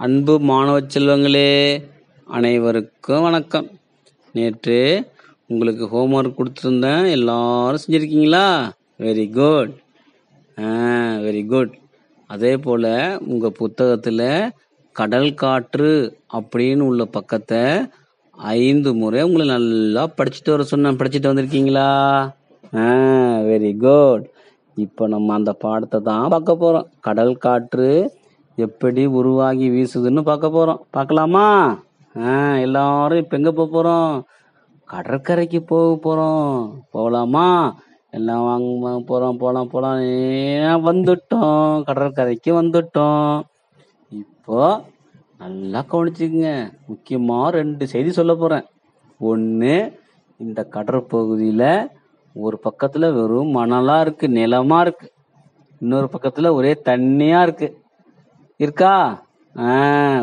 அன்பு மாணவ செல்வங்களே அனைவருக்கும் வணக்கம். நேற்று உங்களுக்கு ஹோம்ஒர்க் கொடுத்துருந்தேன். எல்லாரும் செஞ்சுருக்கீங்களா? வெரி குட் ஆ வெரி குட் அதே போல் உங்கள் புத்தகத்தில் கடல் காற்று அப்படின்னு உள்ள பக்கத்தை ஐந்து முறை உங்களை நல்லா படிச்சுட்டு வர சொன்னேன். படிச்சுட்டு வந்திருக்கீங்களா? ஆ வெரி குட் இப்போ நம்ம அந்த பாடத்தை தான் பார்க்க போகிறோம் கடல் காற்று எப்படி உருவாகி வீசுதுன்னு பார்க்க போகிறோம் பார்க்கலாமா? ஆ எல்லாரும் இப்போ எங்கே போக போகிறோம் கடற்கரைக்கு போக போகிறோம் போகலாமா எல்லாம் வாங்க வாங்க போகிறோம் போகலாம் போகலாம் வந்துட்டோம். கடற்கரைக்கு வந்துட்டோம். இப்போ நல்லா கவனிச்சுக்குங்க. முக்கியமாக ரெண்டு செய்தி சொல்ல போகிறேன் ஒன்று இந்த கடற்பகுதியில் ஒரு பக்கத்தில் வெறும் மணலாக இருக்குது நிலமாக இருக்குது இன்னொரு பக்கத்தில் ஒரே தண்ணியாக இருக்குது இருக்கா?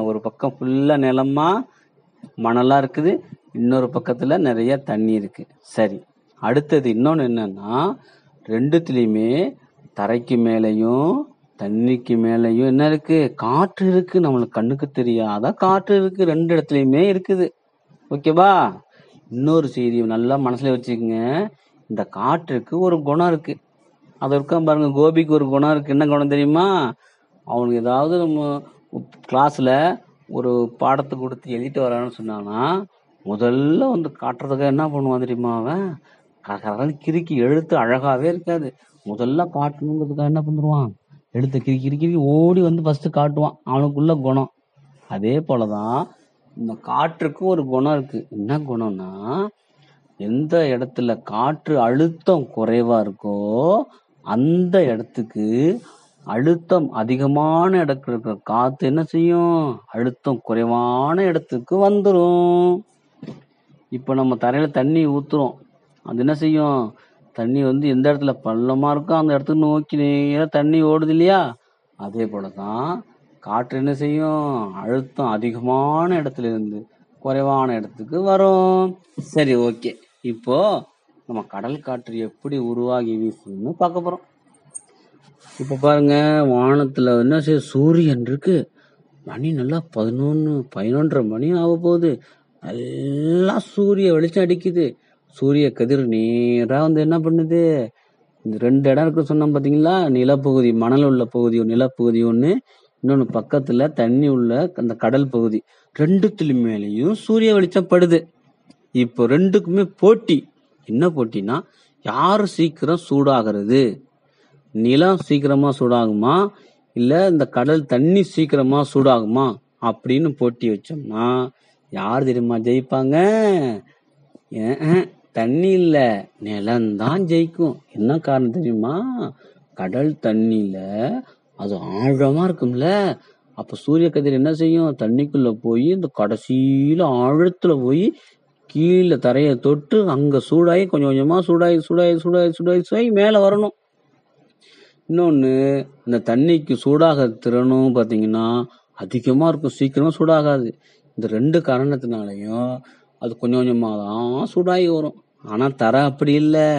ஒரு பக்கம் ஃபுல்லாக நிலமா மணலாக இருக்குது. இன்னொரு பக்கத்தில் நிறைய தண்ணி இருக்குது சரி. அடுத்தது இன்னொன்று என்னன்னா ரெண்டுத்துலேயுமே தரைக்கு மேலேயும் தண்ணிக்கு மேலேயும் என்ன இருக்கு? காற்று இருக்கு. நம்மளுக்கு கண்ணுக்கு தெரியாத காற்று இருக்கு. ரெண்டு இடத்துலையுமே இருக்குது. ஓகேவா இன்னொரு செய்தி நல்லா மனசுல வச்சுக்கோங்க. இந்த காற்றுக்கு ஒரு குணம் இருக்கு. அது இருக்கா பாருங்க கோபிக்கு ஒரு குணம் இருக்கு. என்ன குணம் தெரியுமா? அவனுக்கு ஏதாவது நம்ம கிளாஸில் ஒரு பாடத்தை கொடுத்து எழுதிட்டு வரான்னு சொன்னான்னா முதல்ல வந்து காட்டுறதுக்கு என்ன பண்ணுவான் தெரியுமா அவன்? கரெக்டாக கிறுக்கி எழுத்து அழகாகவே இருக்காது. முதல்ல காட்டணுங்கிறதுக்காக என்ன பண்ணிடுவான்? எழுத்து கிறுக்கி கிறுக்கி ஓடி வந்து ஃபஸ்ட்டு காட்டுவான். அவனுக்குள்ள குணம். அதே போலதான் இந்த காற்றுக்கும் ஒரு குணம் இருக்குது என்ன குணம்னா எந்த இடத்துல காற்று அழுத்தம் குறைவாக இருக்கோ அந்த இடத்துக்கு அழுத்தம் அதிகமான இடத்துல இருக்கிற காத்து என்ன செய்யும்? அழுத்தம் குறைவான இடத்துக்கு வந்துடும் இப்போ நம்ம தரையில தண்ணி ஊத்துறோம். அது என்ன செய்யும்? தண்ணி வந்து எந்த இடத்துல பள்ளமா இருக்கோ அந்த இடத்துக்கு நோக்கி நேரா தண்ணி ஓடுது இல்லையா? அதே போலதான் காற்று என்ன செய்யும்? அழுத்தம் அதிகமான இடத்துல இருந்து குறைவான இடத்துக்கு வரும். சரி ஓகே. இப்போ நம்ம கடல் காற்று எப்படி உருவாகி வீசுதுன்னு பார்க்க போறோம். இப்ப பாருங்க வானத்துல என்ன செய்ய சூரியன் இருக்கு. மணி நல்லா பதினொன்று பதினொன்றரை மணி ஆக போகுது. நல்லா சூரிய வெளிச்சம் அடிக்குது. சூரிய கதிர் நேரா வந்து என்ன பண்ணுது? இந்த ரெண்டு இடம் இருக்கு சொன்னோம் பாத்தீங்களா? நிலப்பகுதி மணல் உள்ள பகுதி நிலப்பகுதி ஒண்ணு இன்னொன்னு பக்கத்துல தண்ணி உள்ள அந்த கடல் பகுதி. ரெண்டுத்துல மேலேயும் சூரிய வெளிச்சம் படுது. இப்போ ரெண்டுக்குமே போட்டி. என்ன போட்டினா யாரு சீக்கிரம் சூடாகிறது? நிலம் சீக்கிரமா சூடாகுமா? இல்ல இந்த கடல் தண்ணி சீக்கிரமா சூடாகுமா? அப்படின்னு போட்டி வச்சோம்னா யார் தெரியுமா ஜெயிப்பாங்க? தண்ணி இல்ல நிலம்தான் ஜெயிக்கும். என்ன காரணம் தெரியுமா? கடல் தண்ணியில அது ஆழமா இருக்கும்ல. அப்ப சூரிய கதிர் என்ன செய்யும்? தண்ணிக்குள்ள போய் இந்த கடைசியில ஆழத்துல போய் கீழே தரையை தொட்டு அங்க சூடாகி கொஞ்சம் கொஞ்சமா சூடாகி சூடாகி சூடாகி சூடாகி சூடாகி மேல வரணும். இன்னொன்று இந்த தண்ணிக்கு சூடாக திறனும் பார்த்தீங்கன்னா அதிகமாக இருக்கும். சீக்கிரமாக சூடாகாது. இந்த ரெண்டு காரணத்தினாலையும் அது கொஞ்சம் கொஞ்சமாக தான் சூடாகி வரும். ஆனால் தர அப்படி இல்லை.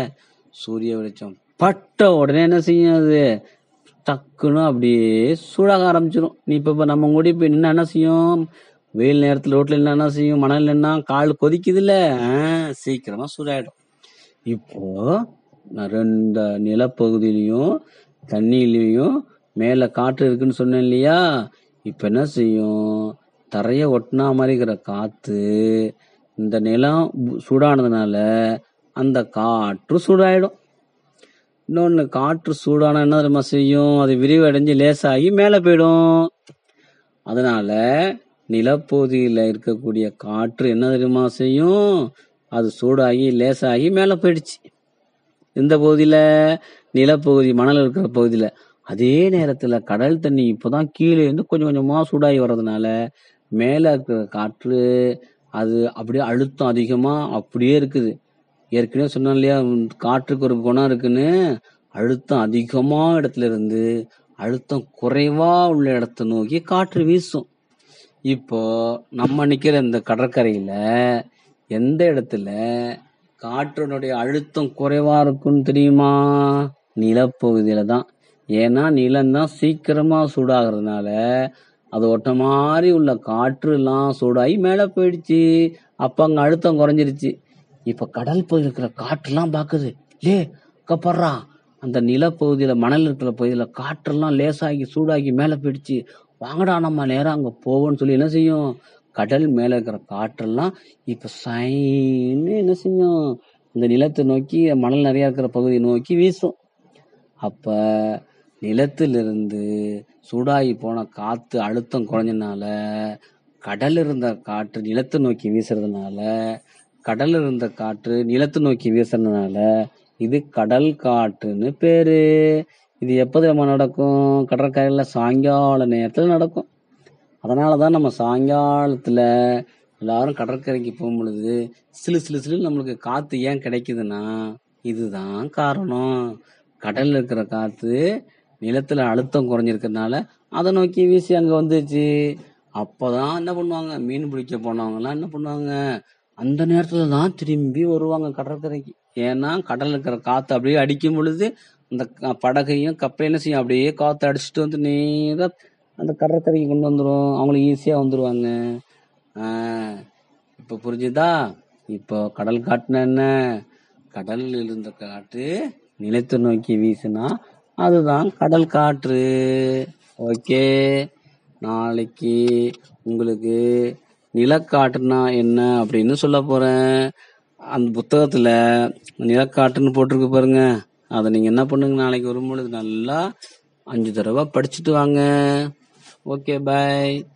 சூரிய வெளிச்சம் பட்ட உடனே என்ன செய்யும் அது? டக்குன்னு அப்படியே சூடாக ஆரம்பிச்சிடும் நீ இப்போ இப்போ நம்ம கூட இப்போ நின்று என்ன செய்யும்? வெயில் நேரத்தில் ரோட்டில் நின்னா என்ன செய்யும்? மணல் நின்னா கால் கொதிக்குதுல்ல? சீக்கிரமாக சீக்கிரமா சூடாயிடும். இப்போ ரெண்டு நிலப்பகுதியிலையும் தண்ணியிலையும் மேலே காற்று இருக்குன்னு சொன்னேன் இல்லையா? இப்போ என்ன செய்யும்? தரைய ஒட்டினா மாதிரி இருக்கிற காற்று இந்த நிலம் சூடானதுனால அந்த காற்று சூடாயிடும். இன்னொன்று காற்று சூடானா என்ன தெரியுமா செய்யும்? அது விரிவடைஞ்சு லேசாகி மேலே போயிடும். அதனால நிலப்பகுதியில் இருக்கக்கூடிய காற்று என்ன தெரியுமா செய்யும்? அது சூடாகி லேசாகி மேலே போயிடுச்சு. இந்த பகுதியில் நிலப்பகுதி மணல் இருக்கிற பகுதியில். அதே நேரத்தில் கடல் தண்ணி இப்போதான் கீழே இருந்து கொஞ்சம் கொஞ்சமாக சூடாகி வர்றதுனால மேலே இருக்கிற காற்று அது அப்படியே அழுத்தம் அதிகமாக அப்படியே இருக்குது. ஏற்கனவே சொன்னோம் இல்லையா காற்றுக்கு ஒரு குணம் இருக்குன்னு அழுத்தம் அதிகமாக இடத்துல இருந்து அழுத்தம் குறைவா உள்ள இடத்த நோக்கி காற்று வீசும். இப்போ நம்ம நிக்கிற இந்த கடற்கரையில எந்த இடத்துல காற்றினுடைய அழுத்தம் குறைவா இருக்குன்னு தெரியுமா? நிலப்பகுதியில் தான் ஏன்னா நிலம்தான் சீக்கிரமாக சூடாகிறதுனால அது ஒட்ட மாதிரி உள்ள காற்றுலாம் சூடாகி மேலே போயிடுச்சு. அப்போ அங்கே அழுத்தம் குறைஞ்சிருச்சு. இப்போ கடல் பகுதியில் இருக்கிற காற்றுலாம் பார்க்குது லே கப்படுறா அந்த நிலப்பகுதியில் மணல் இருக்கிற பகுதியில் காற்றெல்லாம் லேசாகி சூடாகி மேலே போயிடுச்சு. வாங்கடா நம்ம நேரம் அங்கே போவோம்னு சொல்லி என்ன செய்யும்? கடல் மேலே இருக்கிற காற்றெல்லாம் இப்போ சைன்னு என்ன செய்யும்? இந்த நிலத்தை நோக்கி மணல் நிறையா இருக்கிற பகுதியை நோக்கி வீசும். அப்ப நிலத்திலிருந்து சூடாகி போன காத்து அழுத்தம் குறைஞ்சனால கடல் இருந்த காற்று நிலத்தை நோக்கி வீசுறதுனால கடல் இருந்த காற்று நிலத்தை நோக்கி வீசுறதுனால இது கடல் காற்றுன்னு பேரு. இது எப்போ நம்ம நடக்கும்? கடற்கரையில் சாயங்கால நேரத்தில் நடக்கும். அதனாலதான் நம்ம சாயங்காலத்தில் எல்லாரும் கடற்கரைக்கு போகும் பொழுது சிலு சிலு சிலு நம்மளுக்கு காற்று ஏன் கிடைக்குதுன்னா இதுதான் காரணம். கடல்ல இருக்கிற காத்து நிலத்துல அழுத்தம் குறைஞ்சிருக்கிறதுனால அதை நோக்கி வீசி அங்க வந்துச்சு அப்பதான் என்ன பண்ணுவாங்க? மீன் பிடிக்க போனவங்க எல்லாம் என்ன பண்ணுவாங்க? அந்த நேரத்துல தான் திரும்பி வருவாங்க கடற்கரைக்கு. ஏன்னா கடல்ல இருக்கிற காத்து அப்படியே அடிக்கும் பொழுது அந்த க- படகையும் கப்பையும் என்ன செய்யும்? அப்படியே காத்து அடிச்சுட்டு வந்து நேரா அந்த கடற்கரைக்கு கொண்டு வந்துடும் அவங்களுக்கு ஈஸியா வந்துருவாங்க. இப்போ இப்ப புரிஞ்சுதா? இப்போ கடல் காட்டுன என்ன? கடலில் இருந்த காற்று நிலத்தை நோக்கி வீசுனா அதுதான் கடல் காற்று. ஓகே. நாளைக்கு உங்களுக்கு நிலக்காற்றுனா என்ன அப்படின்னு சொல்ல போறேன். அந்த புத்தகத்துல நிலக்காற்றுன்னு போட்டிருக்கு பாருங்க. அதை நீங்க என்ன பண்ணுங்க? நாளைக்கு வரும்பொழுது நல்லா அஞ்சு தடவை படிச்சுட்டு வாங்க. Okay bye.